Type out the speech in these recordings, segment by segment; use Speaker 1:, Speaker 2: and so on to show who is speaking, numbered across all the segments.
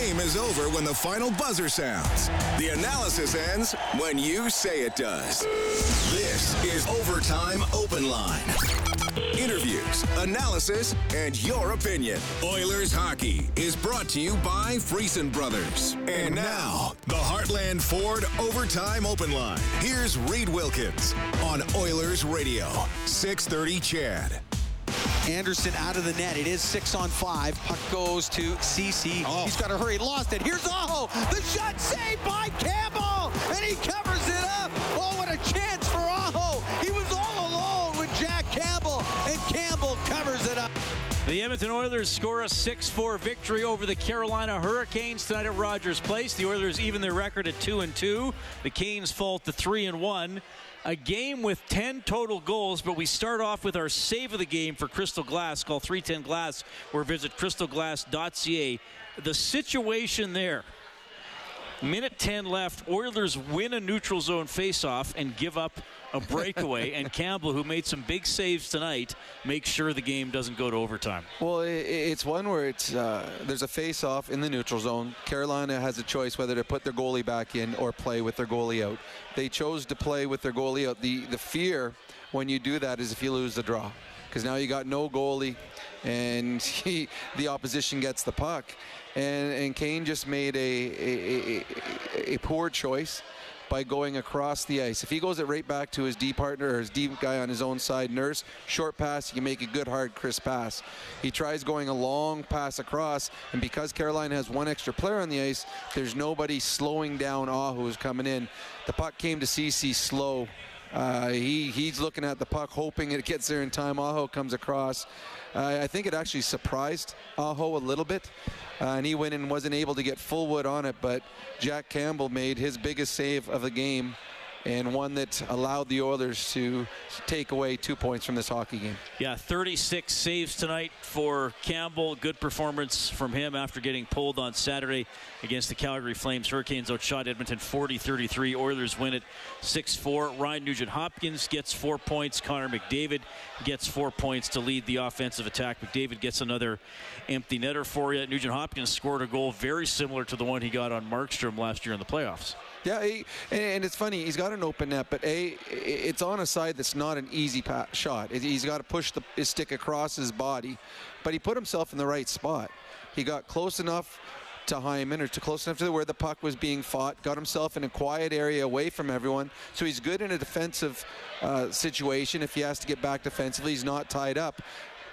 Speaker 1: game is over when the final buzzer sounds. The analysis ends when you say it does. This is Overtime Open Line. Interviews, analysis, and your opinion. Oilers hockey is brought to you by Friesen Brothers. And now, the Heartland Ford Overtime Open Line. Here's Reid Wilkins on Oilers Radio, 630 CHED.
Speaker 2: Andersen out of the net. It is six on five. Puck goes to Ceci.
Speaker 1: Oh.
Speaker 2: He's got to hurry. Lost it. Here's Aho. The shot saved by Campbell. And he covers it up. Oh, what a chance for Aho. He was all alone with Jack Campbell. And Campbell covers it up.
Speaker 3: The Edmonton Oilers score a 6-4 victory over the Carolina Hurricanes tonight at Rogers Place. The Oilers even their record at 2 and 2. The Canes fall to 3 and 1. A game with 10 total goals, but we start off with our save of the game for Crystal Glass. Call 310 Glass or visit crystalglass.ca. The situation there Minute 10 left. Oilers win a neutral zone faceoff and give up a breakaway. and Campbell, who made some big saves tonight, makes sure the game doesn't go to overtime.
Speaker 4: Well, it's one where it's uh, there's a face-off in the neutral zone. Carolina has a choice whether to put their goalie back in or play with their goalie out. They chose to play with their goalie out. The the fear when you do that is if you lose the draw, because now you got no goalie, and he, the opposition gets the puck, and and Kane just made a a, a, a poor choice by going across the ice. If he goes it right back to his D partner or his D guy on his own side, Nurse, short pass, can make a good, hard, crisp pass. He tries going a long pass across, and because Carolina has one extra player on the ice, there's nobody slowing down Aho who's coming in. The puck came to Ceci slow. Uh, he he's looking at the puck, hoping it gets there in time. Aho comes across. Uh, I think it actually surprised Aho a little bit, uh, and he went and wasn't able to get full wood on it. But Jack Campbell made his biggest save of the game, and one that allowed the Oilers to take away two points from this hockey game.
Speaker 3: Yeah, 36 saves tonight for Campbell. Good performance from him after getting pulled on Saturday against the Calgary Flames. Hurricanes outshot Edmonton 40 33. Oilers win it 6 4. Ryan Nugent Hopkins gets four points. Connor McDavid gets four points to lead the offensive attack. McDavid gets another empty netter for you. Nugent Hopkins scored a goal very similar to the one he got on Markstrom last year in the playoffs.
Speaker 4: Yeah, he, and, it's funny. He's got an open net, but a it's on a side that's not an easy shot. He's got to push the, his stick across his body, but he put himself in the right spot. He got close enough to Hyman, or to close enough to where the puck was being fought. Got himself in a quiet area away from everyone, so he's good in a defensive uh, situation. If he has to get back defensively, he's not tied up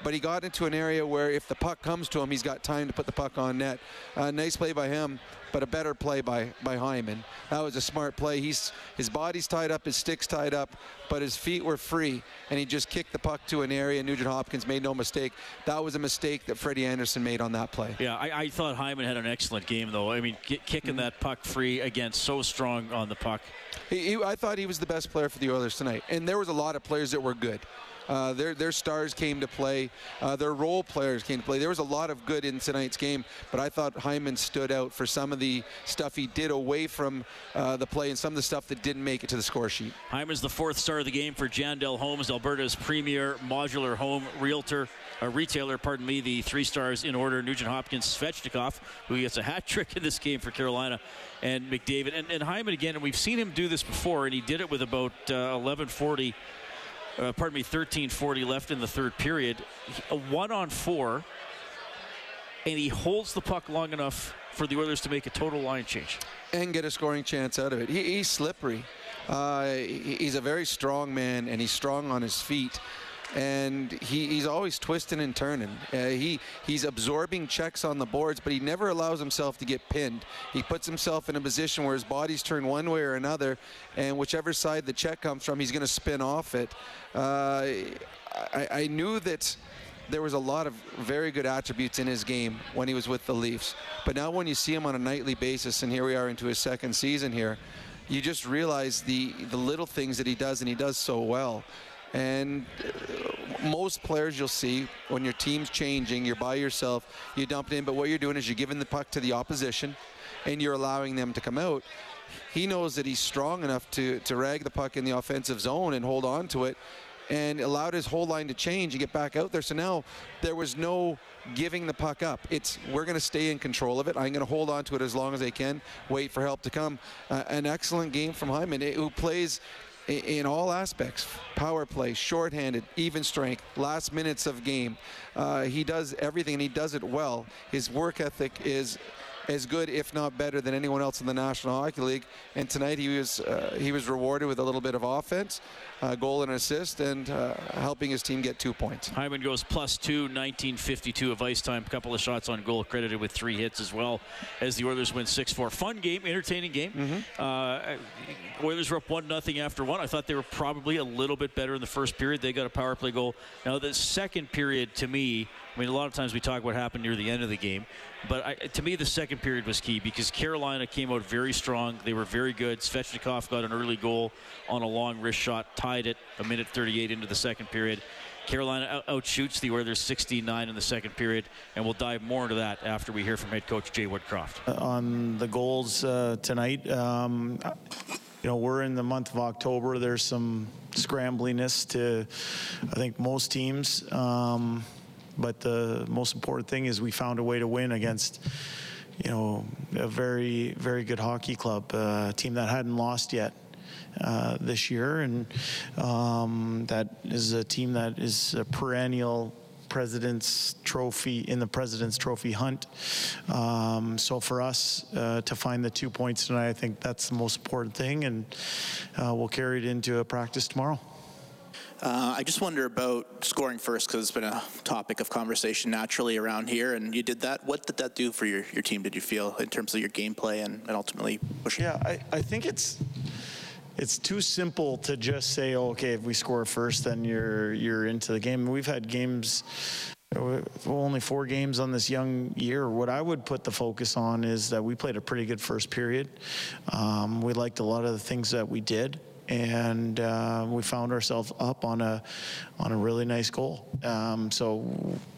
Speaker 4: but he got into an area where if the puck comes to him, he's got time to put the puck on net. Uh, nice play by him, but a better play by by Hyman. That was a smart play. He's his body's tied up, his stick's tied up, but his feet were free, and he just kicked the puck to an area. Nugent Hopkins made no mistake. That was a mistake that Freddie Andersen made on that play.
Speaker 3: Yeah, I, I thought Hyman had an excellent game, though. I mean, ki- kicking that puck free again, so strong on the puck.
Speaker 4: He, he, I thought he was the best player for the Oilers tonight, and there was a lot of players that were good. Uh, their their stars came to play. Uh, their role players came to play. There was a lot of good in tonight's game, but I thought Hyman stood out for some of the stuff he did away from uh, the play and some of the stuff that didn't make it to the score sheet.
Speaker 3: Hyman's the fourth star of the game for Jandel Homes, Alberta's premier modular home realtor, uh, retailer. Pardon me. The three stars in order: Nugent Hopkins, Svechnikov, who gets a hat trick in this game for Carolina, and McDavid. And, and Hyman again. And we've seen him do this before, and he did it with about uh, 11:40. Uh, pardon me, 13:40 left in the third period. A one on four, and he holds the puck long enough for the Oilers to make a total line change.
Speaker 4: and get a scoring chance out of it. He, he's slippery. Uh, he- he's a very strong man, and he's strong on his feet. And he, he's always twisting and turning. Uh, he he's absorbing checks on the boards, but he never allows himself to get pinned. He puts himself in a position where his body's turned one way or another, and whichever side the check comes from, he's going to spin off it. Uh, I, I knew that there was a lot of very good attributes in his game when he was with the Leafs. But now when you see him on a nightly basis, and here we are into his second season here, you just realize the the little things that he does, and he does so well. And uh, most players you'll see when your team's changing, you're by yourself, you dump it in. But what you're doing is you're giving the puck to the opposition, and you're allowing them to come out. He knows that he's strong enough to to rag the puck in the offensive zone and hold on to it and allowed his whole line to change and get back out there. So now there was no giving the puck up. It's we're going to stay in control of it. I'm going to hold on to it as long as I can. Wait for help to come. Uh, an excellent game from Hyman, eh, who plays in all aspects power play shorthanded even strength last minutes of game. Uh, he does everything and he does it well. His work ethic is as good, if not better, than anyone else in the National Hockey League. And tonight he was uh, he was rewarded with a little bit of offense, uh, goal and assist, and uh, helping his team get two points.
Speaker 3: Hyman goes plus two, 1952 of ice time. Couple of shots on goal, credited with three hits as well as the Oilers win 6-4. Fun game, entertaining game. Mm-hmm. Uh, Oilers were up one nothing after one. I thought they were probably a little bit better in the first period. They got a power play goal. Now the second period, to me, I mean, a lot of times we talk what happened near the end of the game. But I, to me, the second period was key because Carolina came out very strong. They were very good. Svechnikov got an early goal on a long wrist shot, tied it a minute 38 into the second period. Carolina out- outshoots the Oilers 69 in the second period, and we'll dive more into that after we hear from head coach Jay Woodcroft.
Speaker 5: On the goals uh, tonight, um, you know, we're in the month of October. There's some scrambliness to, I think, most teams. Um, but the most important thing is we found a way to win against, you know, a very, very good hockey club, a team that hadn't lost yet. Uh, this year, and um, that is a team that is a perennial president's trophy in the president's trophy hunt. Um, so for us uh, to find the two points tonight, I think that's the most important thing, and uh, we'll carry it into a practice tomorrow.
Speaker 6: Uh, I just wonder about scoring first because it's been a topic of conversation naturally around here, and you did that. What did that do for your, your team? Did you feel in terms of your gameplay and, and ultimately pushing?
Speaker 5: Yeah, I, I think it's it's too simple to just say, oh, okay, if we score first, then you're you're into the game. We've had games. Only four games on this young year. What I would put the focus on is that we played a pretty good first period. Um, we liked a lot of the things that we did and uh, we found ourselves up on a on a really nice goal. Um, so,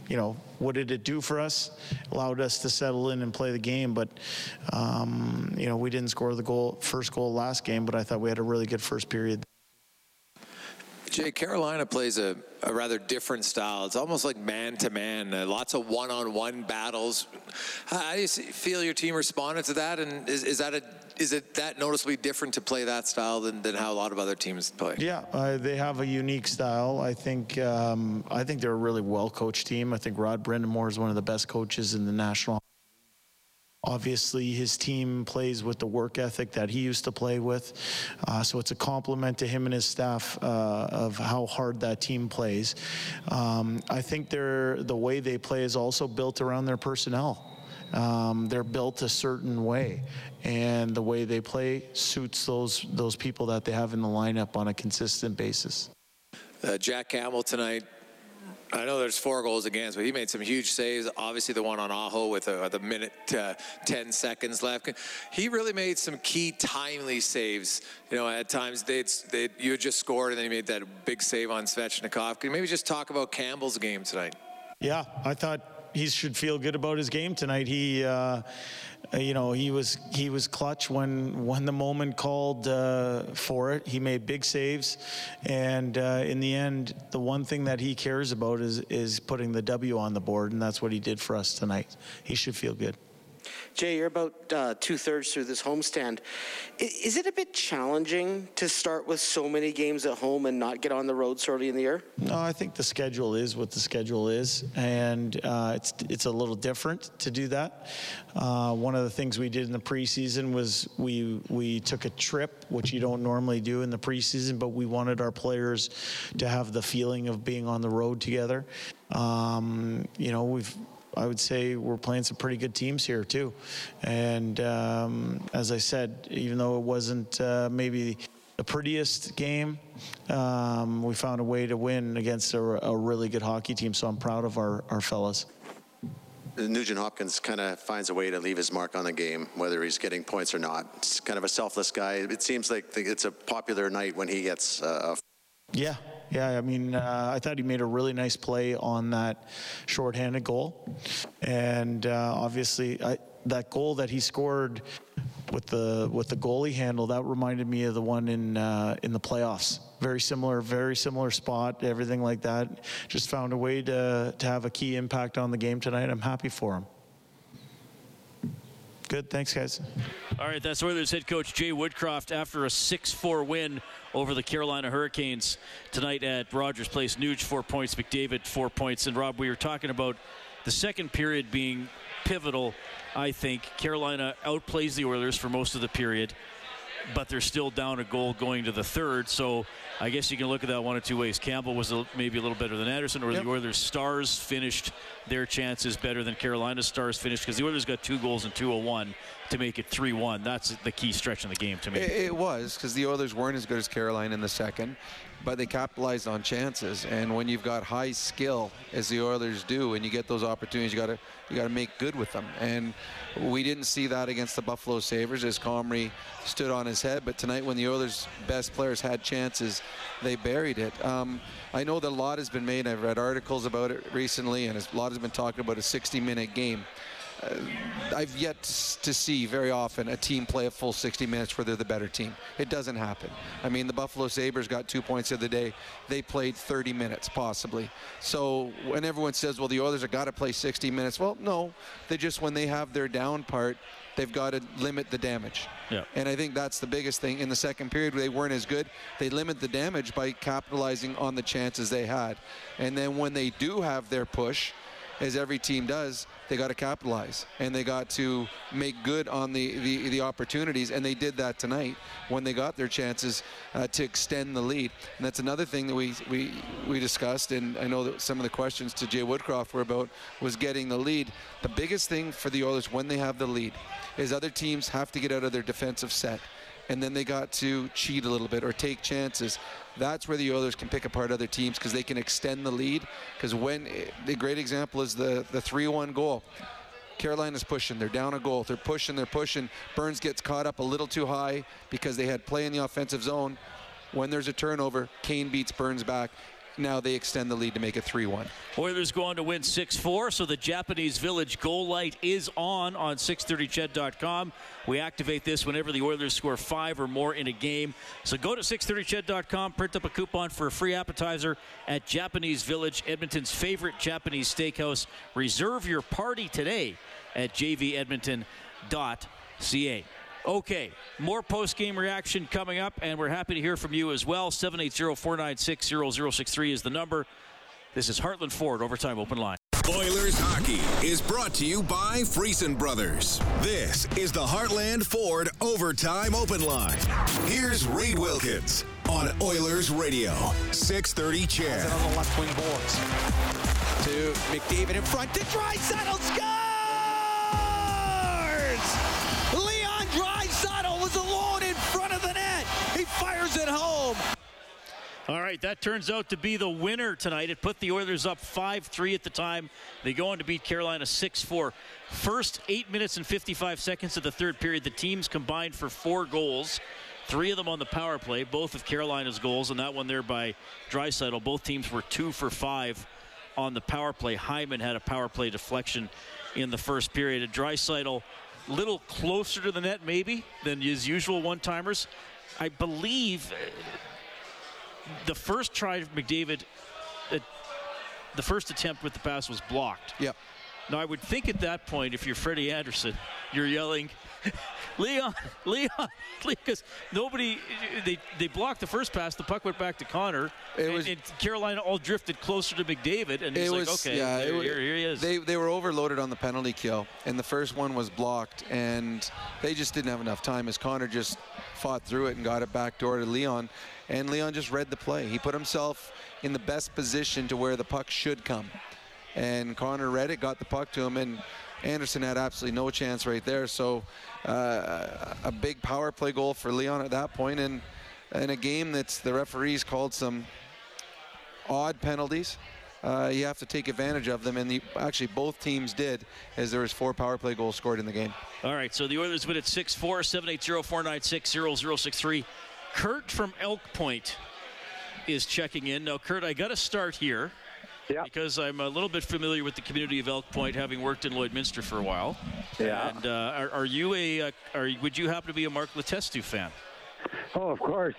Speaker 5: you know, what did it do for us? Allowed us to settle in and play the game, but um, you know, we didn't score the goal first goal last game, but I thought we had a really good first period.
Speaker 7: Jay, Carolina plays a, a rather different style. It's almost like man to man, lots of one on one battles. How do you feel your team responded to that? And is, is that a is it that noticeably different to play that style than, than how a lot of other teams play?
Speaker 5: Yeah, uh, they have a unique style. I think um, I think they're a really well coached team. I think Rod Brind'Amour is one of the best coaches in the national. Obviously, his team plays with the work ethic that he used to play with. Uh, so it's a compliment to him and his staff uh, of how hard that team plays. Um, I think they're, the way they play is also built around their personnel. Um, they're built a certain way, and the way they play suits those those people that they have in the lineup on a consistent basis.
Speaker 7: Uh, Jack Campbell tonight. I know there's four goals against, but he made some huge saves. Obviously, the one on Aho with a, the minute uh, 10 seconds left. He really made some key timely saves. You know, at times they'd, they'd, you had just scored, and then he made that big save on Svechnikov. Can you maybe just talk about Campbell's game tonight?
Speaker 5: Yeah, I thought he should feel good about his game tonight. He, uh, you know, he was he was clutch when when the moment called uh, for it. He made big saves, and uh, in the end, the one thing that he cares about is is putting the W on the board, and that's what he did for us tonight. He should feel good.
Speaker 8: Jay, you're about uh, two thirds through this homestand. Is it a bit challenging to start with so many games at home and not get on the road so early in the year?
Speaker 5: No, I think the schedule is what the schedule is, and uh, it's it's a little different to do that. Uh, one of the things we did in the preseason was we we took a trip, which you don't normally do in the preseason, but we wanted our players to have the feeling of being on the road together. Um, you know, we've I would say we're playing some pretty good teams here too. And um, as I said, even though it wasn't uh, maybe the prettiest game, um, we found a way to win against a, a, really good hockey team. So I'm proud of our, our fellas.
Speaker 9: Nugent Hopkins kind of finds a way to leave his mark on the game, whether he's getting points or not. It's kind of a selfless guy. It seems like it's a popular night when he gets. Uh,
Speaker 5: yeah, yeah. I mean, uh, I thought he made a really nice play on that shorthanded goal, and uh, obviously I, that goal that he scored with the with the goalie handle that reminded me of the one in uh, in the playoffs. Very similar, very similar spot, everything like that. Just found a way to to have a key impact on the game tonight. I'm happy for him. Good, thanks, guys.
Speaker 3: All right, that's Oilers head coach Jay Woodcroft after a 6 4 win over the Carolina Hurricanes tonight at Rogers Place. Nuge, four points, McDavid, four points. And Rob, we were talking about the second period being pivotal, I think. Carolina outplays the Oilers for most of the period, but they're still down a goal going to the third. So I guess you can look at that one of two ways. Campbell was a, maybe a little better than Andersen, or yep. the Oilers' stars finished their chances better than Carolina's stars finished because the Oilers got two goals and 201 to make it 3 1. That's the key stretch in the game to me.
Speaker 4: It, it was because the Oilers weren't as good as Carolina in the second, but they capitalized on chances. And when you've got high skill, as the Oilers do, and you get those opportunities, you got to you got to make good with them. And we didn't see that against the Buffalo Sabres as Comrie stood on his head. But tonight, when the Oilers' best players had chances, they buried it. Um, I know that a lot has been made. I've read articles about it recently, and a lot has been talking about a 60-minute game. Uh, I've yet to see very often a team play a full 60 minutes where they're the better team. It doesn't happen. I mean, the Buffalo Sabres got two points the other day. They played 30 minutes, possibly. So when everyone says, well, the Oilers have got to play 60 minutes, well, no. They just, when they have their down part, they've got to limit the damage.
Speaker 3: Yeah.
Speaker 4: And I think that's the biggest thing. In the second period, they weren't as good. They limit the damage by capitalizing on the chances they had. And then when they do have their push, as every team does, they got to capitalize and they got to make good on the, the, the opportunities, and they did that tonight when they got their chances uh, to extend the lead. And that's another thing that we, we, we discussed, and I know that some of the questions to Jay Woodcroft were about was getting the lead. The biggest thing for the Oilers when they have the lead is other teams have to get out of their defensive set and then they got to cheat a little bit or take chances. That's where the Oilers can pick apart other teams because they can extend the lead. Because when the great example is the the 3-1 goal. Carolina's pushing. They're down a goal. They're pushing. They're pushing. Burns gets caught up a little too high because they had play in the offensive zone. When there's a turnover, Kane beats Burns back. Now they extend the lead to make it 3 1.
Speaker 3: Oilers go on to win 6 4, so the Japanese Village goal light is on on 630ched.com. We activate this whenever the Oilers score five or more in a game. So go to 630ched.com, print up a coupon for a free appetizer at Japanese Village, Edmonton's favorite Japanese steakhouse. Reserve your party today at jvedmonton.ca. Okay, more post game reaction coming up, and we're happy to hear from you as well. 780 496 0063 is the number. This is Heartland Ford Overtime Open Line.
Speaker 1: Oilers hockey is brought to you by Friesen Brothers. This is the Heartland Ford Overtime Open Line. Here's Reid Wilkins on Oilers Radio, 630 CHED.
Speaker 2: on the left wing boards. To McDavid in front to Draisaitl scores! Fires it home.
Speaker 3: All right, that turns out to be the winner tonight. It put the Oilers up 5 3 at the time. They go on to beat Carolina 6 4. First 8 minutes and 55 seconds of the third period, the teams combined for four goals. Three of them on the power play, both of Carolina's goals, and that one there by Draisaitl. Both teams were two for five on the power play. Hyman had a power play deflection in the first period. And Draisaitl, little closer to the net maybe than his usual one-timers. I believe the first try of McDavid, uh, the first attempt with the pass was blocked.
Speaker 4: Yep.
Speaker 3: Now I would think at that point, if you're Freddie Andersen, you're yelling, Leon, Leon, because nobody they they blocked the first pass. The puck went back to Connor.
Speaker 4: It
Speaker 3: and,
Speaker 4: was-
Speaker 3: and Carolina all drifted closer to McDavid, and he's like,
Speaker 4: was
Speaker 3: okay,
Speaker 4: yeah,
Speaker 3: here,
Speaker 4: it, wa-
Speaker 3: here, here he is.
Speaker 4: They they were overloaded on the penalty kill, and the first one was blocked, and they just didn't have enough time. As Connor just fought through it and got it back door to Leon, and Leon just read the play. He put himself in the best position to where the puck should come, and Connor read it, got the puck to him, and Andersen had absolutely no chance right there. So uh, a big power play goal for Leon at that point, and in a game that's the referees called some odd penalties. Uh, you have to take advantage of them, and the, actually both teams did, as there was four power play goals scored in the game.
Speaker 3: All right, so the Oilers win at 6-4, 780-496-0063. Kurt from Elk Point is checking in. Now, Kurt, I got to start here.
Speaker 10: Yeah.
Speaker 3: Because I'm a little bit familiar with the community of Elk Point, having worked in Lloydminster for a while.
Speaker 10: Yeah.
Speaker 3: And uh, are, are you a? Uh, are would you happen to be a Mark Letestu fan?
Speaker 10: Oh, of course.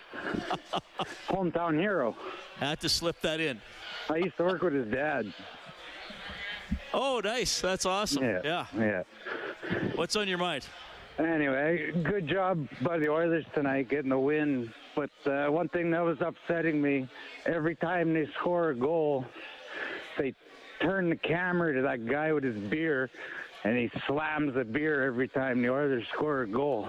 Speaker 10: Hometown hero.
Speaker 3: I Had to slip that in.
Speaker 10: I used to work with his dad.
Speaker 3: Oh, nice. That's awesome.
Speaker 10: Yeah.
Speaker 3: yeah.
Speaker 10: Yeah.
Speaker 3: What's on your mind?
Speaker 10: Anyway, good job by the Oilers tonight getting the win. But uh, one thing that was upsetting me, every time they score a goal, they turn the camera to that guy with his beer, and he slams the beer every time the Oilers score a goal.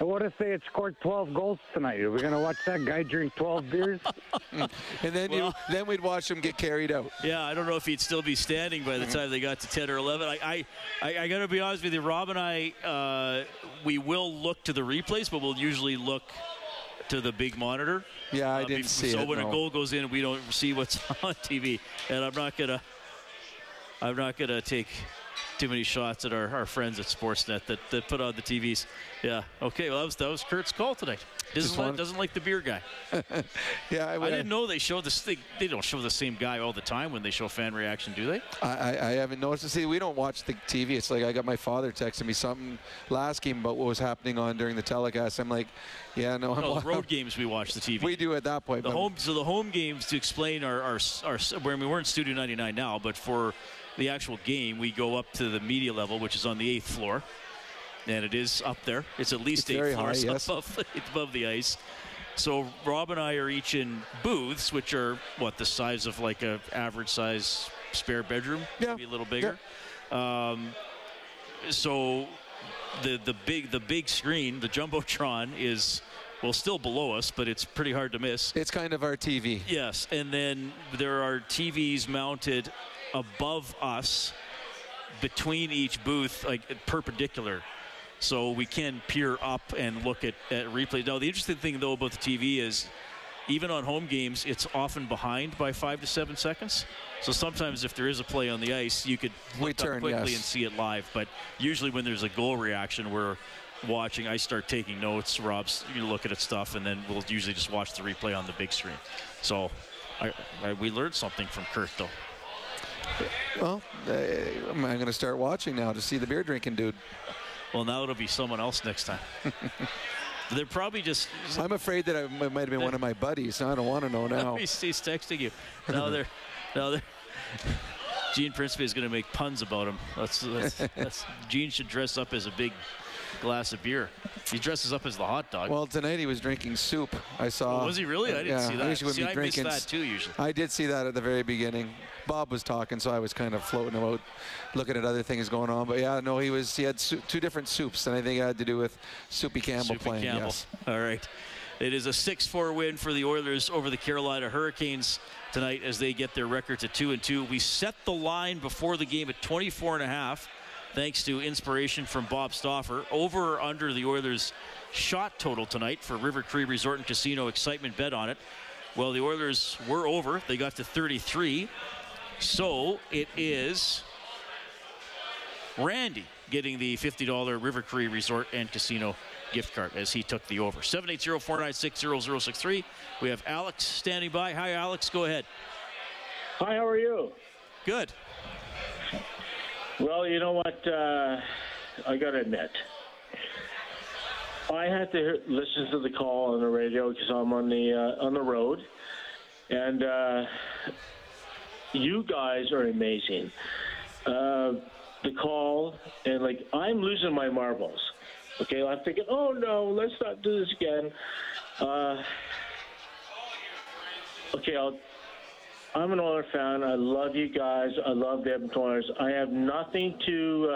Speaker 10: And what if they had scored 12 goals tonight? Are we going to watch that guy drink 12 beers?
Speaker 4: and then you, then we'd watch him get carried out.
Speaker 3: Yeah, I don't know if he'd still be standing by the
Speaker 4: Mm-hmm.
Speaker 3: time they got to 10 or 11. I, I, I, I got to be honest with you, Rob and I, uh, we will look to the replays, but we'll usually look to the big monitor.
Speaker 4: Yeah, I
Speaker 3: Uh,
Speaker 4: didn't see
Speaker 3: so
Speaker 4: it.
Speaker 3: So when
Speaker 4: no.
Speaker 3: a goal goes in, we don't see what's on TV, and I'm not gonna, I'm not gonna take too many shots at our, our friends at Sportsnet that, that put on the TVs. Yeah. Okay. Well, that was that was Kurt's call tonight. Doesn't like, doesn't like the beer guy.
Speaker 4: yeah, I,
Speaker 3: I didn't know they show this thing. They don't show the same guy all the time when they show fan reaction, do they?
Speaker 4: I, I, I haven't noticed. See, we don't watch the TV. It's like I got my father texting me something last game about what was happening on during the telecast. I'm like, yeah, no, I'm
Speaker 3: No, the road games we watch the TV.
Speaker 4: We do at that point.
Speaker 3: The home, so the home games to explain our, our, our where I mean, we're in Studio 99 now, but for the actual game, we go up to the media level, which is on the eighth floor, and it is up there. It's at least
Speaker 4: It's
Speaker 3: eight floors
Speaker 4: high, yes.
Speaker 3: above, above the ice. So Rob and I are each in booths, which are what the size of like a average size spare bedroom,
Speaker 4: Yeah.
Speaker 3: maybe a little bigger. Um, so the the big the big screen, the jumbotron, is well still below us, but it's pretty hard to miss.
Speaker 4: It's kind of our TV.
Speaker 3: Yes, and then there are TVs mounted above us between each booth, like perpendicular. So we can peer up and look at, at replay. Now, the interesting thing, though, about the TV is even on home games, it's often behind by five to seven seconds. So sometimes if there is a play on the ice, you could look
Speaker 4: turn,
Speaker 3: up quickly
Speaker 4: yes.
Speaker 3: and see it live. But usually when there's a goal reaction, we're watching. I start taking notes. Rob's you know, looking at stuff, and then we'll usually just watch the replay on the big screen. So I, I, we learned something from Kurt, though.
Speaker 4: Well, uh, I'm going to start watching now to see the beer drinking dude.
Speaker 3: Well, now it'll be someone else next time. They're probably just.
Speaker 4: I'm afraid that I, it might have been one of my buddies. I don't want to know now.
Speaker 3: he's, he's texting you. Now they're. Now they're. Gene Principe is going to make puns about him. That's, that's, that's Gene should dress up as a big glass of beer. He dresses up as the hot dog.
Speaker 4: Well, tonight he was drinking soup. I saw.
Speaker 3: Oh, was he really? I didn't
Speaker 4: yeah,
Speaker 3: see that.
Speaker 4: usually
Speaker 3: See,
Speaker 4: be
Speaker 3: I
Speaker 4: drinking.
Speaker 3: that too, usually.
Speaker 4: I did see that at the very beginning. Bob was talking, so I was kind of floating about, looking at other things going on. But yeah, no, he was. He had su- two different soups, and I think it had to do with Soupy Campbell
Speaker 3: Soupy
Speaker 4: playing.
Speaker 3: Campbell.
Speaker 4: Yes.
Speaker 3: All right. It is a 6-4 win for the Oilers over the Carolina Hurricanes tonight as they get their record to 2 and 2. We set the line before the game at 24 and a half thanks to inspiration from Bob Stauffer. Over or under the Oilers shot total tonight for River Cree Resort and Casino excitement bet on it. Well, the Oilers were over. They got to 33. So it is Randy getting the $50 River Cree Resort and Casino gift card as he took the over. 780-496-0063. We have Alex standing by. Hi, Alex. Go ahead.
Speaker 11: Hi, how are you?
Speaker 3: Good.
Speaker 11: Well, you know what? Uh, I got to admit, I had to hear, listen to the call on the radio because I'm on the uh, on the road, and uh, you guys are amazing. Uh, the call and like I'm losing my marbles. Okay, I'm thinking, oh no, let's not do this again. Uh, okay, I'll I'm an Oilers fan. I love you guys. I love the Edmonton Oilers. I have nothing to.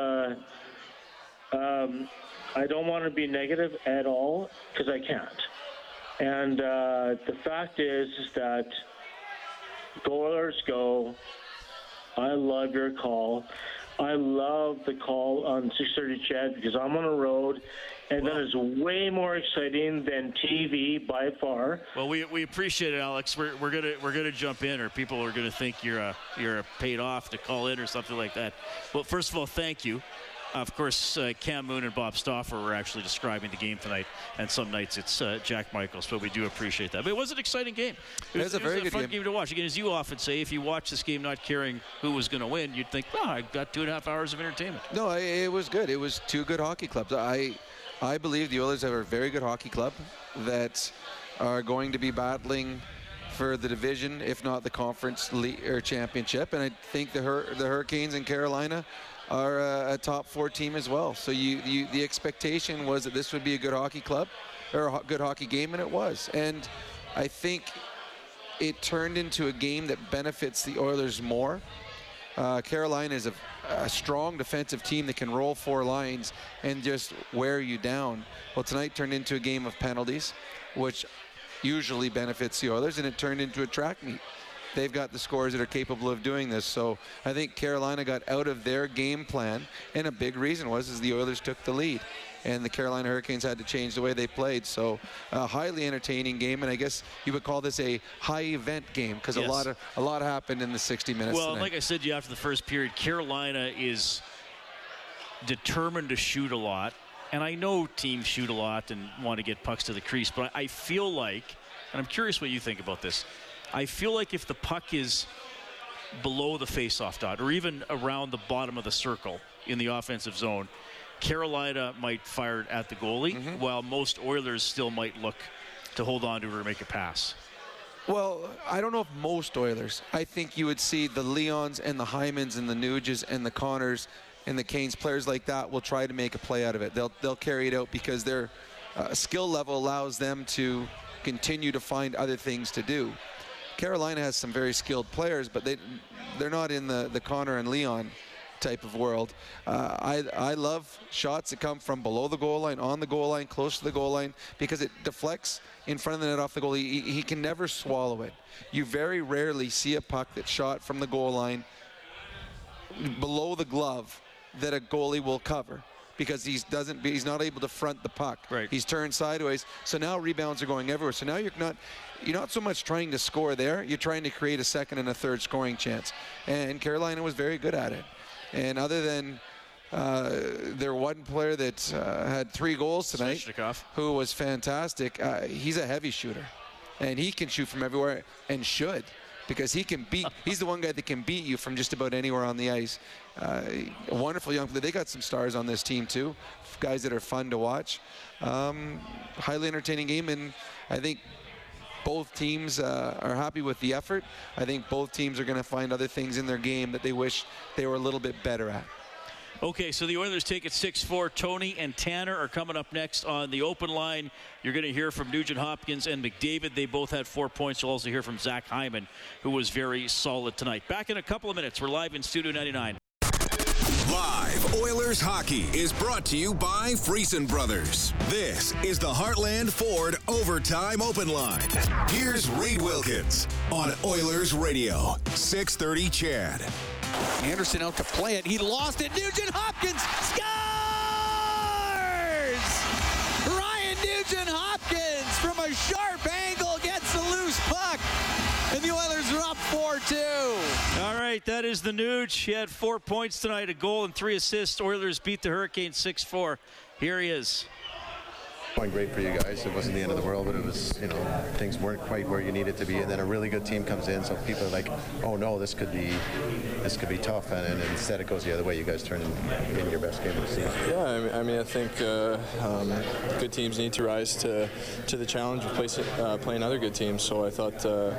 Speaker 11: Uh, um, I don't want to be negative at all because I can't. And uh, the fact is, is that go Oilers go. I love your call. I love the call on 6:30 CHED because I'm on the road, and that is way more exciting than TV by far.
Speaker 3: Well, we, we appreciate it, Alex. We're, we're gonna we're gonna jump in, or people are gonna think you're a you're a paid off to call in or something like that. Well, first of all, thank you. Of course, uh, Cam Moon and Bob Stauffer were actually describing the game tonight, and some nights it's uh, Jack Michaels, but we do appreciate that. But it was an exciting game.
Speaker 4: It was a very good
Speaker 3: fun
Speaker 4: game.
Speaker 3: game to watch. Again, as you often say, if you watch this game not caring who was going to win, you'd think, "Oh, I got two and a half hours of entertainment."
Speaker 4: No, I, it was good. It was two good hockey clubs. I, I believe the Oilers have a very good hockey club that are going to be battling for the division, if not the conference le- or championship. And I think the Hur- the Hurricanes in Carolina are a, a top four team as well. So you, you the expectation was that this would be a good hockey club or a good hockey game, and it was. And I think it turned into a game that benefits the Oilers more. Uh, Carolina is a, a strong defensive team that can roll four lines and just wear you down. Well, tonight turned into a game of penalties, which usually benefits the Oilers, and it turned into a track meet. They've got the scores that are capable of doing this. So I think Carolina got out of their game plan, and a big reason was is the Oilers took the lead, and the Carolina Hurricanes had to change the way they played. So a highly entertaining game, and I guess you would call this a high event game because
Speaker 3: Yes.
Speaker 4: a lot of a lot happened in the 60 minutes.
Speaker 3: Well,
Speaker 4: tonight.
Speaker 3: like I said to you after the first period, Carolina is determined to shoot a lot. And I know teams shoot a lot and want to get pucks to the crease, but I feel like, and I'm curious what you think about this, I feel like if the puck is below the faceoff dot or even around the bottom of the circle in the offensive zone, Carolina might fire it at the goalie, while most Oilers still might look to hold on to it or make a pass.
Speaker 4: Well, I don't know if most Oilers. I think you would see the Leons and the Hymans and the Nuges and the Connors and the Kanes players like that will try to make a play out of it. They'll they'll carry it out because their uh, skill level allows them to continue to find other things to do. Carolina has some very skilled players, but they they're not in the the Connor and Leon type of world. Uh, I I love shots that come from below the goal line, on the goal line, close to the goal line, because it deflects in front of the net off the goal. He, he can never swallow it. You very rarely see a puck that's shot from the goal line below the glove that a goalie will cover because he doesn't he's not able to front the puck.
Speaker 3: Right.
Speaker 4: He's turned sideways. So now rebounds are going everywhere. So now you're not you're not so much trying to score there. You're trying to create a second and a third scoring chance. And Carolina was very good at it. And other than uh, their one player that uh, had three goals tonight, who was fantastic. Uh, he's a heavy shooter, and he can shoot from everywhere and should because he can beat. He's the one guy that can beat you from just about anywhere on the ice. Uh, wonderful young player. They got some stars on this team too, guys that are fun to watch. Um, highly entertaining game, and I think both teams uh, are happy with the effort. I think both teams are going to find other things in their game that they wish they were a little bit better at.
Speaker 3: Okay, so the Oilers take it 6-4. Tony and Tanner are coming up next on the open line. You're going to hear from Nugent Hopkins and McDavid. They both had four points. You'll also hear from Zach Hyman, who was very solid tonight. Back in a couple of minutes. We're live in Studio 99.
Speaker 1: Live Oilers hockey is brought to you by Friesen Brothers. This is the Heartland Ford Overtime Open Line. Here's Reid Wilkins on Oilers Radio, 630 CHED.
Speaker 2: Andersen out to play it. He lost it. Nugent Hopkins scores! Ryan Nugent Hopkins from a sharp angle gets the loose puck. And the Oilers are up 4-2.
Speaker 3: All right, that is the Nuge. He had four points tonight, a goal and three assists. Oilers beat the Hurricanes 6-4. Here he is.
Speaker 9: Going great for you guys. It wasn't the end of the world, but it was, you know, things weren't quite where you needed to be. And then a really good team comes in, so people are like, oh no, this could be, this could be tough. And, and instead it goes the other way. You guys turn in, in your best game of the season.
Speaker 12: Yeah, I mean, I, mean, I think uh, um, good teams need to rise to to the challenge of uh, playing other good teams. So I thought uh,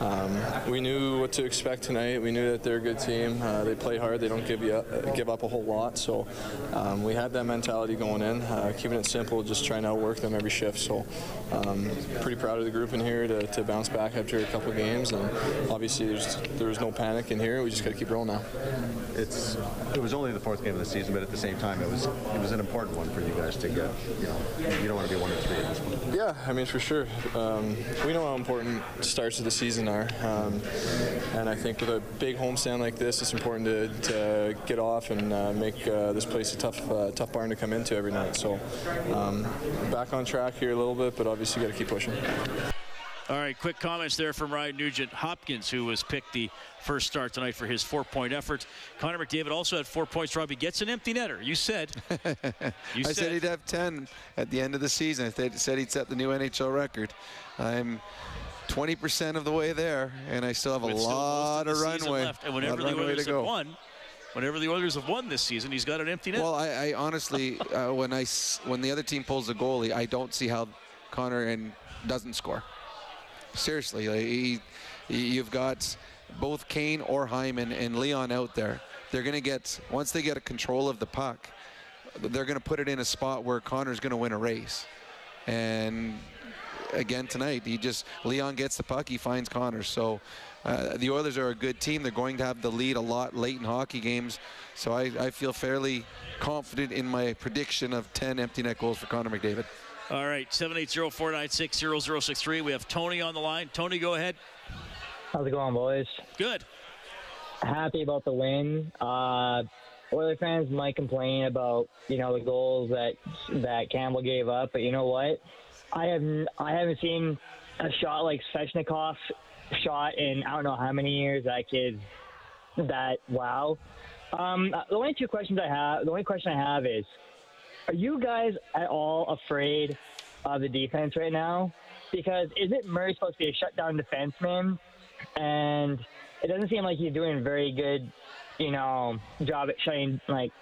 Speaker 12: um, we knew what to expect tonight. We knew that they're a good team. Uh, they play hard. They don't give you up, give up a whole lot. So um, we had that mentality going in, uh, keeping it simple, just trying to outwork them every shift. So um, pretty proud of the group in here to, to bounce back after a couple games. And obviously there's there was no panic in here. We just got to keep rolling now.
Speaker 9: It's it was only the fourth game of the season, but at the same time, it was it was an important one for you guys to get. You know, you don't want to be one of three at this point.
Speaker 12: Yeah, I mean, for sure. Um, we know how important starts of the season are. Um, and I think with a big homestand like this, it's important to, to get off and uh, make uh, this place a tough uh, tough barn to come into every night. So um, back on track here a little bit, but obviously got to keep pushing.
Speaker 3: All right, quick comments there from Ryan Nugent Hopkins, who was picked the first start tonight for his four-point effort. Connor McDavid also had four points. Robbie gets an empty netter. You said.
Speaker 4: You I said, said, he'd have 10 at the end of the season. I said he'd set the new NHL record. I'm 20% of the way there, and I still have a lot of, of runway.
Speaker 3: Left. And whenever the Oilers have won, whenever the Oilers have won this season, he's got an empty net.
Speaker 4: Well, I, I honestly, uh, when I when the other team pulls a goalie, I don't see how Connor and doesn't score. Seriously, like he, you've got both Kane or Hyman and Leon out there. They're going to get once they get a control of the puck, they're going to put it in a spot where Connor's going to win a race. And again tonight, he just Leon gets the puck, he finds Connor. So uh, the Oilers are a good team. They're going to have the lead a lot late in hockey games. So I, I feel fairly confident in my prediction of 10 empty net goals for Connor McDavid.
Speaker 3: All right, 780-496-0063. We have Tony on the line. Tony, go ahead.
Speaker 13: How's it going, boys?
Speaker 3: Good.
Speaker 13: Happy about the win. Uh, Oilers fans might complain about you know the goals that that Campbell gave up, but you know what? I have I haven't seen a shot like Svechnikov shot in I don't know how many years. That kid, that wow. Um, the only two questions I have, the only question I have is, are you guys at all afraid of the defense right now? Because is it Murray supposed to be a shutdown defenseman? And it doesn't seem like he's doing a very good, you know, job at shutting like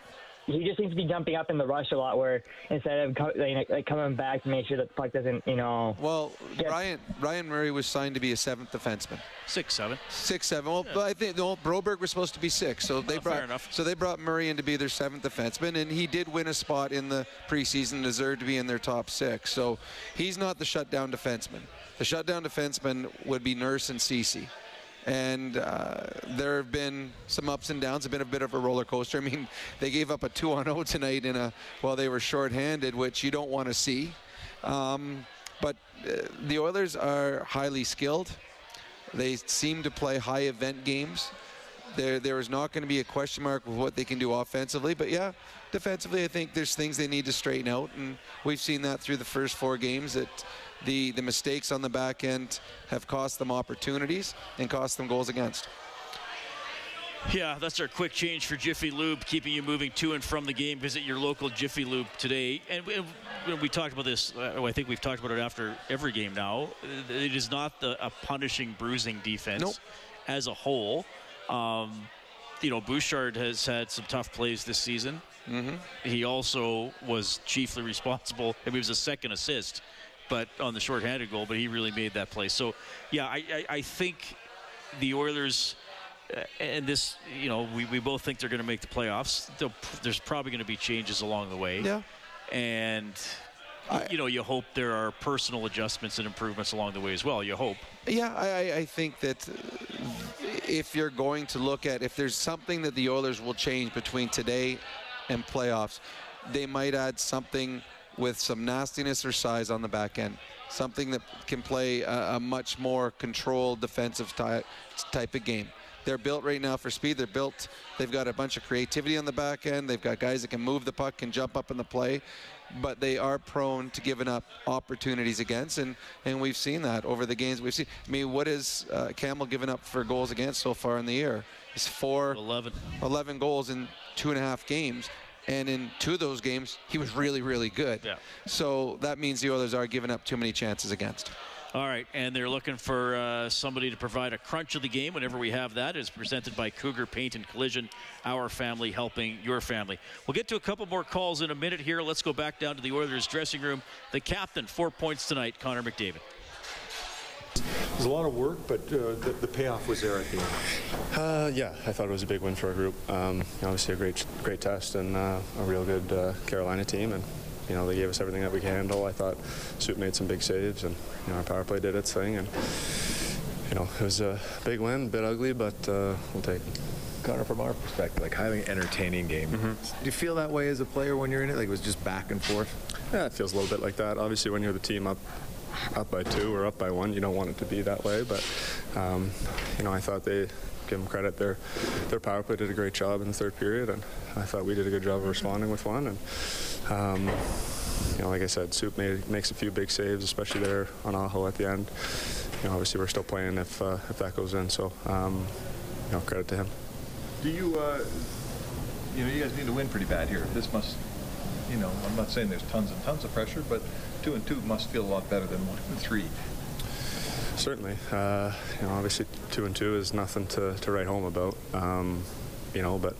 Speaker 13: he just seems to be jumping up in the rush a lot. Where instead of co- like, coming back to make sure that the puck doesn't, you know.
Speaker 4: Well, get... Ryan Ryan Murray was signed to be a seventh defenseman.
Speaker 3: Six seven.
Speaker 4: Six seven. Well, yeah. but I think no, Broberg was supposed to be six, so they
Speaker 3: oh,
Speaker 4: brought so they brought Murray in to be their seventh defenseman, and he did win a spot in the preseason, deserved to be in their top six. So he's not the shutdown defenseman. The shutdown defenseman would be Nurse and Ceci and uh, there have been some ups and downs. It's been a bit of a roller coaster. I mean, they gave up a two on zero tonight in a while they were shorthanded, which you don't want to see. Um, but uh, the Oilers are highly skilled. They seem to play high event games. There, there is not going to be a question mark with what they can do offensively. But yeah, defensively, I think there's things they need to straighten out, and we've seen that through the first four games. That the, the mistakes on the back end have cost them opportunities and cost them goals against.
Speaker 3: Yeah, that's our quick change for Jiffy Lube, keeping you moving to and from the game. Visit your local Jiffy Lube today. And we, we talked about this, uh, I think we've talked about it after every game now. It is not the, a punishing, bruising defense
Speaker 4: nope.
Speaker 3: as a whole. Um, you know, Bouchard has had some tough plays this season.
Speaker 4: Mm-hmm.
Speaker 3: He also was chiefly responsible. I mean, he was a second assist but on the shorthanded goal, but he really made that play. So, yeah, I, I, I think the Oilers. Uh, and this, you know, we, we both think they're going to make the playoffs. They'll, there's probably going to be changes along the way.
Speaker 4: Yeah.
Speaker 3: And I, you know, you hope there are personal adjustments and improvements along the way as well. You hope.
Speaker 4: Yeah, I, I think that uh, if you're going to look at if there's something that the Oilers will change between today and playoffs, they might add something with some nastiness or size on the back end. Something that can play a, a much more controlled defensive ty- type of game. They're built right now for speed. They're built. They've got a bunch of creativity on the back end. They've got guys that can move the puck, can jump up in the play, but they are prone to giving up opportunities against, and and we've seen that over the games we've seen. I mean, what is uh, Campbell given up for goals against so far in the year? It's four,
Speaker 3: 11.
Speaker 4: 11 goals in two and a half games. And in two of those games, he was really, really good.
Speaker 3: Yeah.
Speaker 4: So that means the Oilers are giving up too many chances against.
Speaker 3: All right, and they're looking for uh, somebody to provide a crunch of the game whenever we have that. It's presented by Cougar Paint and Collision, our family helping your family. We'll get to a couple more calls in a minute here. Let's go back down to the Oilers dressing room. The captain, four points tonight, Connor McDavid.
Speaker 14: It was a lot of work, but uh, the, the, payoff was there at the end.
Speaker 12: Uh, yeah, I thought it was a big win for our group. Um, obviously, a great, great test and uh, a real good uh, Carolina team, and you know they gave us everything that we can handle. I thought Soup made some big saves, and you know our power play did its thing, and you know it was a big win, a bit ugly, but uh, we'll take. it.
Speaker 15: Connor, from our perspective, like highly entertaining game. Mm-hmm. Do you feel that way as a player when you're in it? Like it was just back and forth?
Speaker 12: Yeah, it feels a little bit like that. Obviously, when you're the team up up by two or up by one. You don't want it to be that way, but um, you know I thought they give them credit. Their their power play did a great job in the third period, and I thought we did a good job of responding with one. And um, you know, like I said, Soup made, makes a few big saves, especially there on Aho at the end. You know, obviously we're still playing if uh, if that goes in. So, um, you know, credit to him.
Speaker 15: Do you, uh, you know, you guys need to win pretty bad here. This must, you know, I'm not saying there's tons and tons of pressure, but two and two must feel a lot better than one and three.
Speaker 12: Certainly, uh, you know, obviously two and two is nothing to, to write home about. Um, you know, but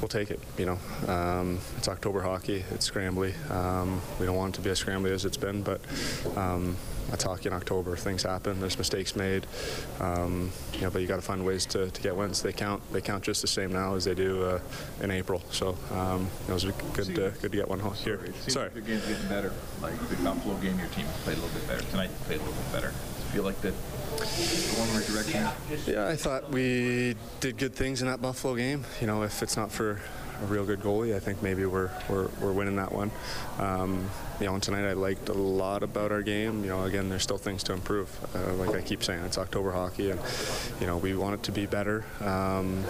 Speaker 12: we'll take it. You know, um, it's October hockey. It's scrambly. Um, we don't want it to be as scrambly as it's been, but um, that's hockey in October. Things happen. There's mistakes made. Um, you know, but you got to find ways to, to get wins. They count. They count just the same now as they do uh, in April. So um, it was good. To, good to get one home here.
Speaker 15: Seems
Speaker 12: Sorry.
Speaker 15: like the game's getting better. Like the Buffalo game, your team played a little bit better. Tonight, played a little bit better. Feel like the going in the right direction.
Speaker 12: Yeah, I thought we did good things in that Buffalo game. You know, if it's not for a real good goalie, I think maybe we're we're, we're winning that one. Um, you know, tonight I liked a lot about our game. You know, again, there's still things to improve. Uh, like I keep saying, it's October hockey, and you know we want it to be better. Um,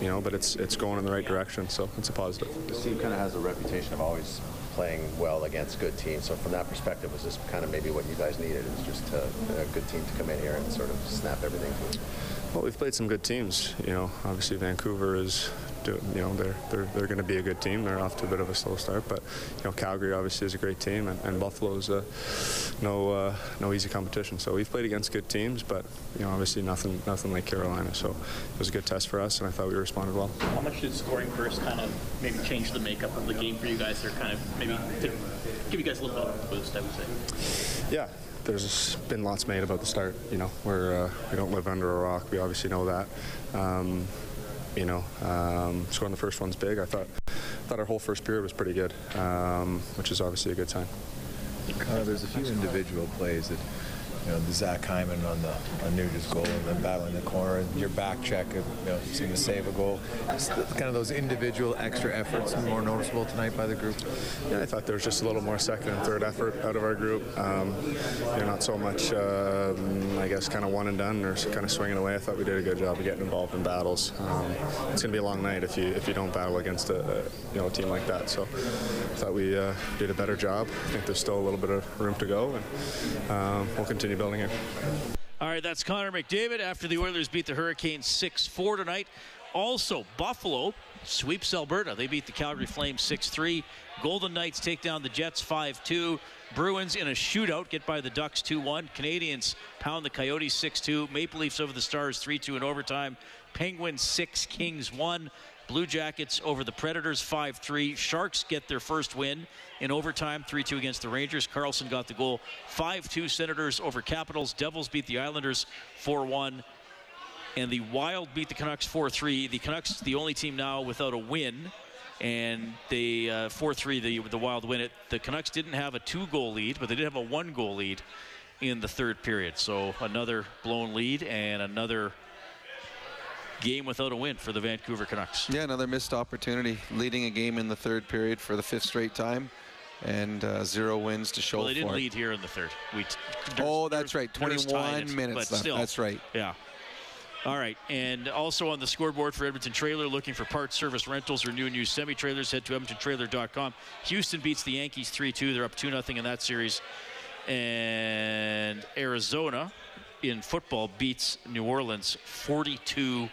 Speaker 12: you know, but it's it's going in the right direction, so it's a positive.
Speaker 9: This team kind of has a reputation of always playing well against good teams. So from that perspective, was this kind of maybe what you guys needed? Is just a, a good team to come in here and sort of snap everything?
Speaker 12: Well, we've played some good teams. You know, obviously Vancouver is, do, you know, they're they're they're going to be a good team. They're off to a bit of a slow start, but you know, Calgary obviously is a great team, and, and Buffalo's uh, no uh, no easy competition. So we've played against good teams, but you know, obviously nothing nothing like Carolina. So it was a good test for us, and I thought we responded well.
Speaker 16: How much did scoring first kind of maybe change the makeup of the game for you guys, or kind of maybe give you guys a little bit of a boost? I would say.
Speaker 12: Yeah, there's been lots made about the start. You know, we're uh, we don't live under a rock. We obviously know that. Um, you know, um, scoring the first one's big. I thought thought our whole first period was pretty good, um, which is obviously a good sign.
Speaker 15: Uh, there's a few individual plays that, you know, the Zach Hyman on the on Nugent's goal and then battling the corner, your back check, you know, seeing to save a goal. Kind of those individual extra efforts more noticeable tonight by the group.
Speaker 12: Yeah, I thought there was just a little more second and third effort out of our group. Um, you know, not so much, um, I guess, kind of one and done or kind of swinging away. I thought we did a good job of getting involved in battles. Um, it's going to be a long night if you if you don't battle against a, a you know a team like that. So I thought we uh, did a better job. I think there's still a little bit of room to go, and um, we'll continue building it.
Speaker 3: All right, that's Connor McDavid after the Oilers beat the Hurricanes 6 4 tonight. Also, Buffalo sweeps Alberta. They beat the Calgary Flames 6 3. Golden Knights take down the Jets 5 2. Bruins in a shootout get by the Ducks 2 1. Canadiens pound the Coyotes 6 2. Maple Leafs over the Stars 3 2 in overtime. Penguins 6, Kings 1. Blue Jackets over the Predators 5 3. Sharks get their first win in overtime 3 2 against the Rangers. Carlson got the goal 5 2. Senators over Capitals. Devils beat the Islanders 4 1. And the Wild beat the Canucks 4 3. The Canucks, the only team now without a win. And they uh, 4 3, the, the Wild win it. The Canucks didn't have a two goal lead, but they did have a one goal lead in the third period. So another blown lead and another game without a win for the Vancouver Canucks.
Speaker 4: Yeah, another missed opportunity, leading a game in the third period for the fifth straight time, and uh, zero wins to show
Speaker 3: Well, they didn't
Speaker 4: for it.
Speaker 3: lead here in the third. We t-
Speaker 4: Oh, that's right. 21 minutes left.
Speaker 3: still,
Speaker 4: That's right.
Speaker 3: Yeah. All right, and also on the scoreboard for Edmonton Trailer, looking for parts, service, rentals, or new and used semi trailers, head to EdmontonTrailer.com. Houston beats the Yankees 3 2. They're up 2 0 in that series. And Arizona in football beats New Orleans 42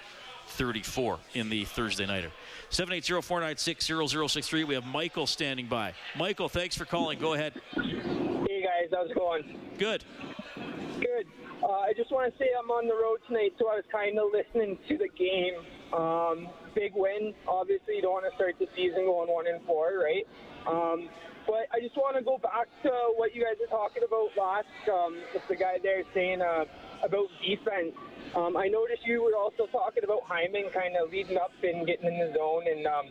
Speaker 3: 34 in the Thursday nighter. 780 496 0063. We have Michael standing by. Michael, thanks for calling. Go ahead.
Speaker 17: Hey guys, how's it going?
Speaker 3: Good.
Speaker 17: Good. Uh, I just want to say I'm on the road tonight, so I was kind of listening to the game. Um, big win. Obviously, you don't want to start the season going one and four, right? Um, but I just want to go back to what you guys were talking about last um, with the guy there saying uh, about defense. Um, I noticed you were also talking about Hyman kind of leading up and getting in the zone and um,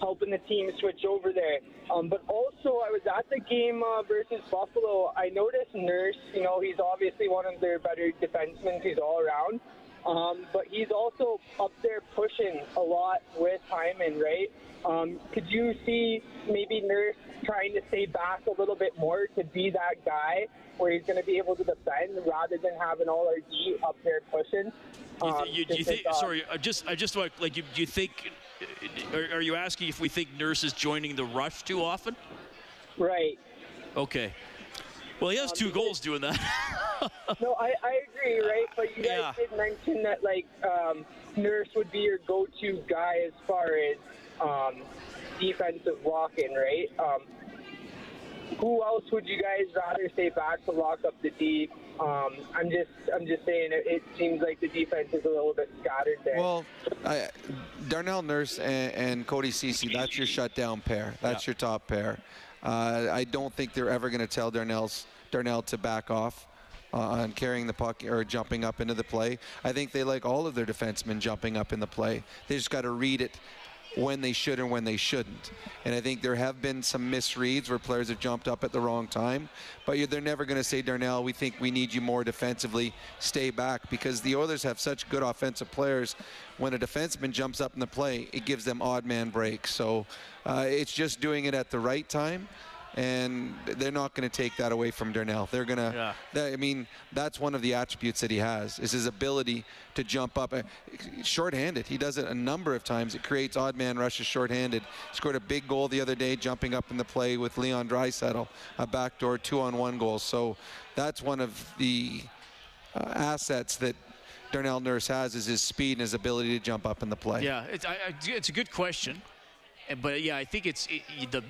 Speaker 17: helping the team switch over there. Um, but also, I was at the game uh, versus Buffalo. I noticed Nurse. You know, he's obviously one of their better defensemen. He's all around. Um, but he's also up there pushing a lot with Hyman, right? Um, could you see maybe Nurse trying to stay back a little bit more to be that guy where he's going to be able to defend rather than having all our D up there pushing?
Speaker 3: You,
Speaker 17: Um,
Speaker 3: th- you, you think?
Speaker 17: uh,
Speaker 3: Sorry, I just I just want like you, Do you think? Are, are you asking if we think Nurse is joining the rush too often?
Speaker 17: Right.
Speaker 3: Okay. Well, he has two goals doing that.
Speaker 17: no, I, I agree, right? But you guys
Speaker 3: Yeah.
Speaker 17: did mention that like um, Nurse would be your go-to guy as far as um, defensive lock-in, right? Um, who else would you guys rather stay back to lock up the D? Um, I'm just, I'm just saying it, it seems like the defense is a little bit scattered there.
Speaker 4: Well, I, Darnell Nurse and, and Cody Ceci, that's your shutdown pair. That's your top pair. Uh, I don't think they're ever going to tell Darnell's, Darnell to back off uh, on carrying the puck or jumping up into the play. I think they like all of their defensemen jumping up in the play. They just got to read it when they should and when they shouldn't. And I think there have been some misreads where players have jumped up at the wrong time. But they're never going to say, Darnell, we think we need you more defensively. Stay back because the Oilers have such good offensive players. When a defenseman jumps up in the play, it gives them odd man breaks. So uh, it's just doing it at the right time. And they're not going to take that away from Darnell. They're going to. I mean, that's one of the attributes that he has is his ability to jump up. Uh, Shorthanded, he does it a number of times. It creates odd man rushes shorthanded. Scored a big goal the other day, jumping up in the play with Leon Draisaitl, a backdoor two-on-one goal. So that's one of the uh, assets that Darnell Nurse has is his speed and his ability to jump up in the play.
Speaker 3: Yeah, it's, I, I, it's a good question, but yeah, I think it's it, the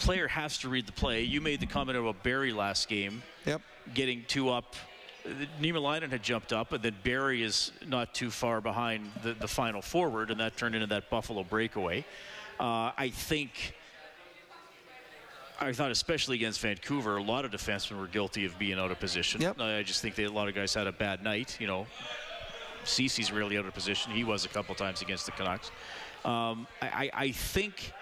Speaker 3: player has to read the play. You made the comment about Barrie last game.
Speaker 4: Yep.
Speaker 3: Getting two up. Nima Niemelainen had jumped up, but then Barrie is not too far behind the, the final forward, and that turned into that Buffalo breakaway. Uh, I think. I thought, especially against Vancouver, a lot of defensemen were guilty of being out of position. Yep. I just think that a lot of guys had a bad night. You know, Ceci's really out of position. He was a couple times against the Canucks. Um, I, I, I think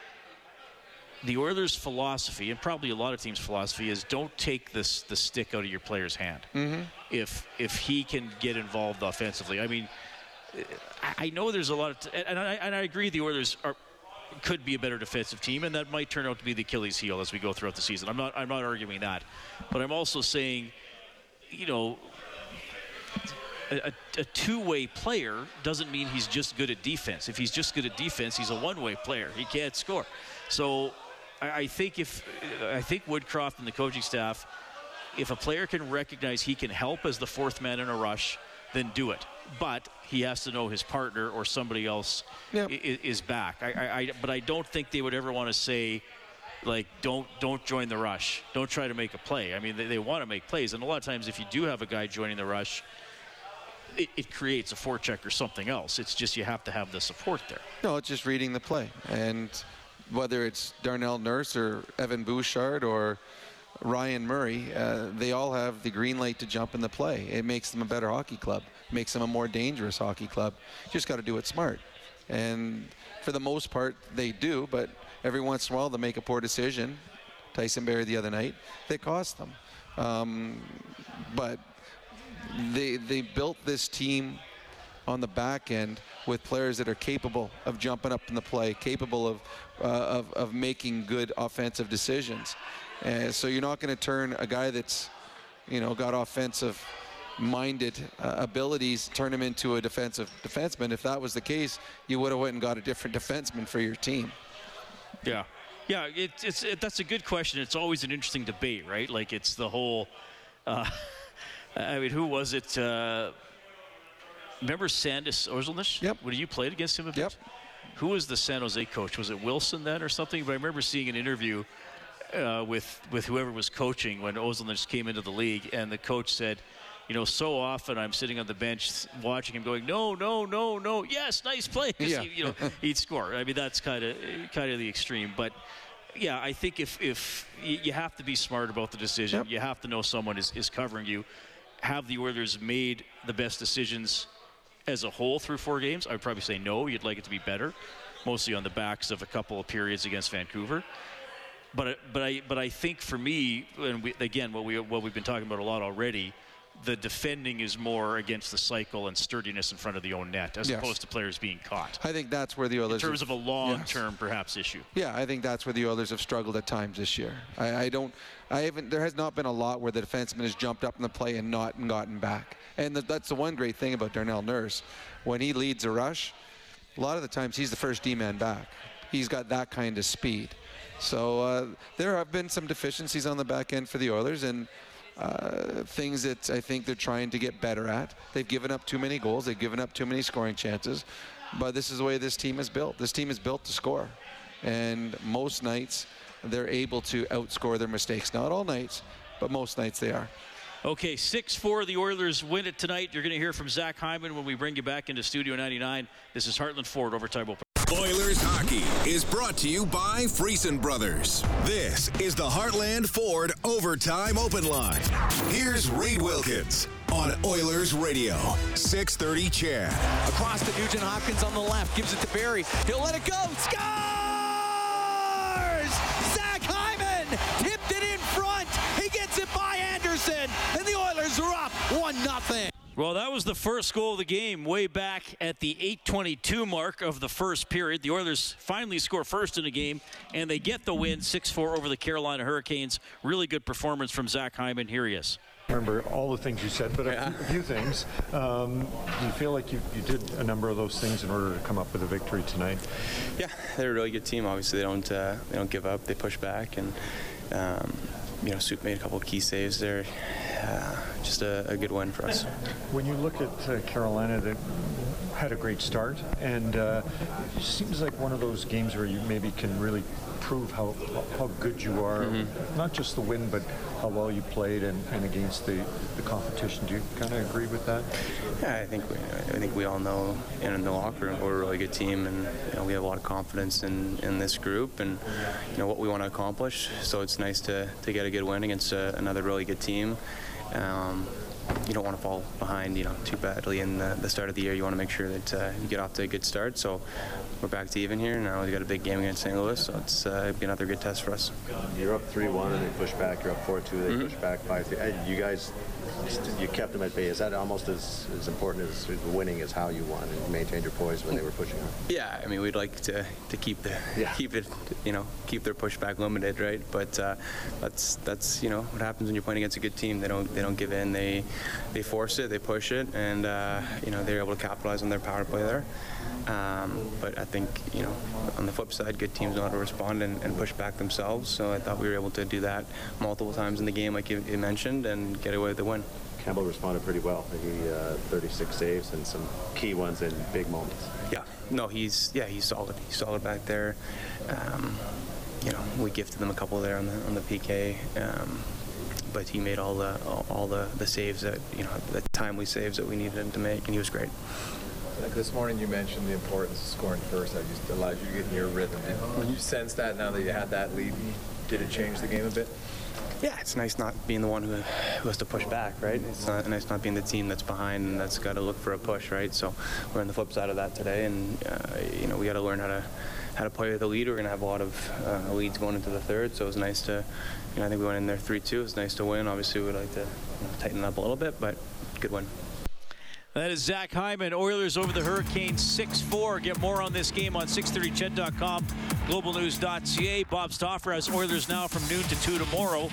Speaker 3: the Oilers' philosophy, and probably a lot of teams' philosophy, is don't take this the stick out of your player's hand.
Speaker 4: Mm-hmm.
Speaker 3: If if he can get involved offensively, I mean, I, know there's a lot of, t- and I and I agree the Oilers are could be a better defensive team, and that might turn out to be the Achilles heel as we go throughout the season. I'm not I'm not arguing that, but I'm also saying, you know, a, a two-way player doesn't mean he's just good at defense. If he's just good at defense, he's a one-way player. He can't score. So I, I think if I think Woodcroft and the coaching staff, if a player can recognize he can help as the fourth man in a rush, then do it. But he has to know his partner or somebody else i- i- is back. I, I, I, but I don't think they would ever want to say, like, don't don't join the rush. Don't try to make a play. I mean, they, they want to make plays, and a lot of times, if you do have a guy joining the rush, it, it creates a forecheck or something else. It's just you have to have the support there.
Speaker 4: No, it's just reading the play. And whether it's Darnell Nurse or Evan Bouchard or Ryan Murray, uh, they all have the green light to jump in the play. It makes them a better hockey club, makes them a more dangerous hockey club. You just got to do it smart. And for the most part, they do, but every once in a while, they make a poor decision. Tyson Barrie the other night, they cost them. Um, but they they built this team on the back end with players that are capable of jumping up in the play, capable of uh, of, of making good offensive decisions. Uh, so you're not going to turn a guy that's you know got offensive minded uh, abilities turn him into a defensive defenseman if that was the case you would have went and got a different defenseman for your team
Speaker 3: Yeah. Yeah, it, it's it, that's a good question. It's always an interesting debate, right? Like it's the whole. Uh, I mean, who was it? Uh, remember Sandis Ozolinsh? Yep. When you played against him a bit? Yep. Who was the San Jose coach? Was it Wilson then or something? But I remember seeing an interview uh, with with whoever was coaching when Ozolinsh came into the league, and the coach said. You know, so often I'm sitting on the bench watching him going, no, no, no, no, yes, nice play.
Speaker 4: Yeah.
Speaker 3: he, you know, he'd score. I mean, that's kind of kind of the extreme. But yeah, I think if if you have to be smart about the decision, you have to know someone is, is covering you. Have the Oilers made the best decisions as a whole through four games? I would probably say no. You'd like it to be better, mostly on the backs of a couple of periods against Vancouver. But but I but I think for me, and we, again, what we what we've been talking about a lot already. The defending is more against the cycle and sturdiness in front of the own net, as
Speaker 4: Yes.
Speaker 3: opposed to players being caught.
Speaker 4: I think that's where the Oilers
Speaker 3: In terms
Speaker 4: have-
Speaker 3: of a long-term, perhaps, issue.
Speaker 4: Yeah, I think that's where the Oilers have struggled at times this year. I, I don't, I haven't. There has not been a lot where the defenseman has jumped up in the play and not gotten back. And th- that's the one great thing about Darnell Nurse. When he leads a rush, a lot of the times he's the first D-man back. He's got that kind of speed. So uh, there have been some deficiencies on the back end for the Oilers, and uh, things that I think they're trying to get better at. They've given up too many goals. They've given up too many scoring chances. But this is the way this team is built. This team is built to score, and most nights they're able to outscore their mistakes. Not all nights, but most nights they are.
Speaker 3: Okay, 6 4, the Oilers win it tonight. You're going to hear from Zach Hyman when we bring you back into Studio 99. This is Heartland Ford Overtime Open.
Speaker 1: Oilers hockey is brought to you by Freson Brothers. This is the Heartland Ford Overtime Open Line. Here's Reid Wilkins on Oilers Radio, 630 CHED.
Speaker 2: Across to Nugent Hopkins on the left, gives it to Barrie. He'll let it go. Scores! Zach Hyman tipped it in front. He gets it by Andersen, and the Oilers are up 1 0.
Speaker 3: Well, that was the first goal of the game way back at the 8:22 mark of the first period. The Oilers finally score first in the game, and they get the win 6-4 over the Carolina Hurricanes. Really good performance from Zach Hyman. Here he is.
Speaker 14: Remember all the things you said, but a, few, a few things. Um, do you feel like you, you did a number of those things in order to come up with a victory tonight?
Speaker 18: Yeah, they're a really good team. Obviously, they don't uh, they don't give up. They push back, and um, you know, Soup made a couple of key saves there. Uh, just a, a, good win for us.
Speaker 14: When you look at uh, Carolina, they had a great start, and uh, seems like one of those games where you maybe can really prove how how good you are, mm-hmm. not just the win, but how well you played and, and against the, the competition. Do you kind of agree with that?
Speaker 18: Yeah, I think we, I think we all know in the locker room we're a really good team, and you know, we have a lot of confidence in, in this group and you know what we want to accomplish. So it's nice to, to get a good win against a, another really good team. Um, you don't want to fall behind, you know, too badly in the, the start of the year. You want to make sure that uh, you get off to a good start. So we're back to even here. Now we've got a big game against St. Louis, so it's uh, be another good test for us.
Speaker 9: You're up 3-1 and they push back. You're up 4-2. They mm-hmm. push back 5-3. You guys, you kept them at bay. Is that almost as, as important as winning as how you won and maintained your poise when they were pushing?
Speaker 18: Yeah, I mean we'd like to, to keep the yeah. keep it you know keep their pushback limited, right? But uh, that's that's you know what happens when you're playing against a good team. They don't they don't give in. They they force it, they push it, and uh, you know they're able to capitalize on their power play there. Um, but I think you know on the flip side, good teams know how to respond and, and, push back themselves. So I thought we were able to do that multiple times in the game, like you, you mentioned, and get away with the win.
Speaker 9: Campbell responded pretty well. He uh, 36 saves and some key ones in big moments.
Speaker 18: Yeah, no, he's yeah he's solid. He's solid back there. Um, you know, we gifted them a couple there on the on the PK. Um, but he made all the all the, the saves that you know the timely saves that we needed him to make, and he was great.
Speaker 15: Like this morning, you mentioned the importance of scoring first. That just allows you to get in your rhythm. Did you sense that now that you had that lead? Did it change the game a bit?
Speaker 18: Yeah, it's nice not being the one who, who has to push back, right? It's not, nice not being the team that's behind and that's got to look for a push, right? So we're on the flip side of that today, and uh, you know we got to learn how to how to play with the lead. We're going to have a lot of uh, leads going into the third, so it was nice to, you know, I think we went in there 3-2. It was nice to win. Obviously, we'd like to you know, tighten up a little bit, but good win.
Speaker 3: That is Zach Hyman. Oilers over the Hurricanes 6-4. Get more on this game on 630ched.com, globalnews.ca. Bob Stauffer has Oilers now from noon to 2 tomorrow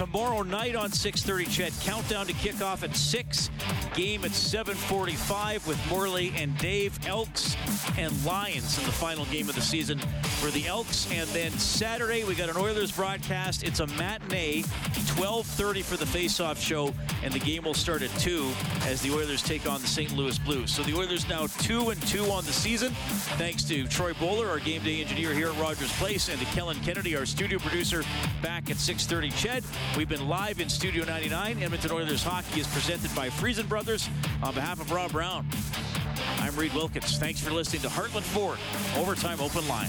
Speaker 3: tomorrow night on 6:30. CHED countdown to kickoff at six. Game at 7:45 with Morley and Dave Elks and Lions in the final game of the season for the Elks. And then Saturday we got an Oilers broadcast. It's a matinee, 12:30 for the face-off show, and the game will start at two as the Oilers take on the St. Louis Blues. So the Oilers now two and two on the season, thanks to Troy Bowler, our game day engineer here at Rogers Place, and to Kellen Kennedy, our studio producer, back at 6:30. CHED. We've been live in Studio 99. Edmonton Oilers hockey is presented by Freson Brothers. On behalf of Rob Brown, I'm Reid Wilkins. Thanks for listening to Heartland Ford Overtime Open Line.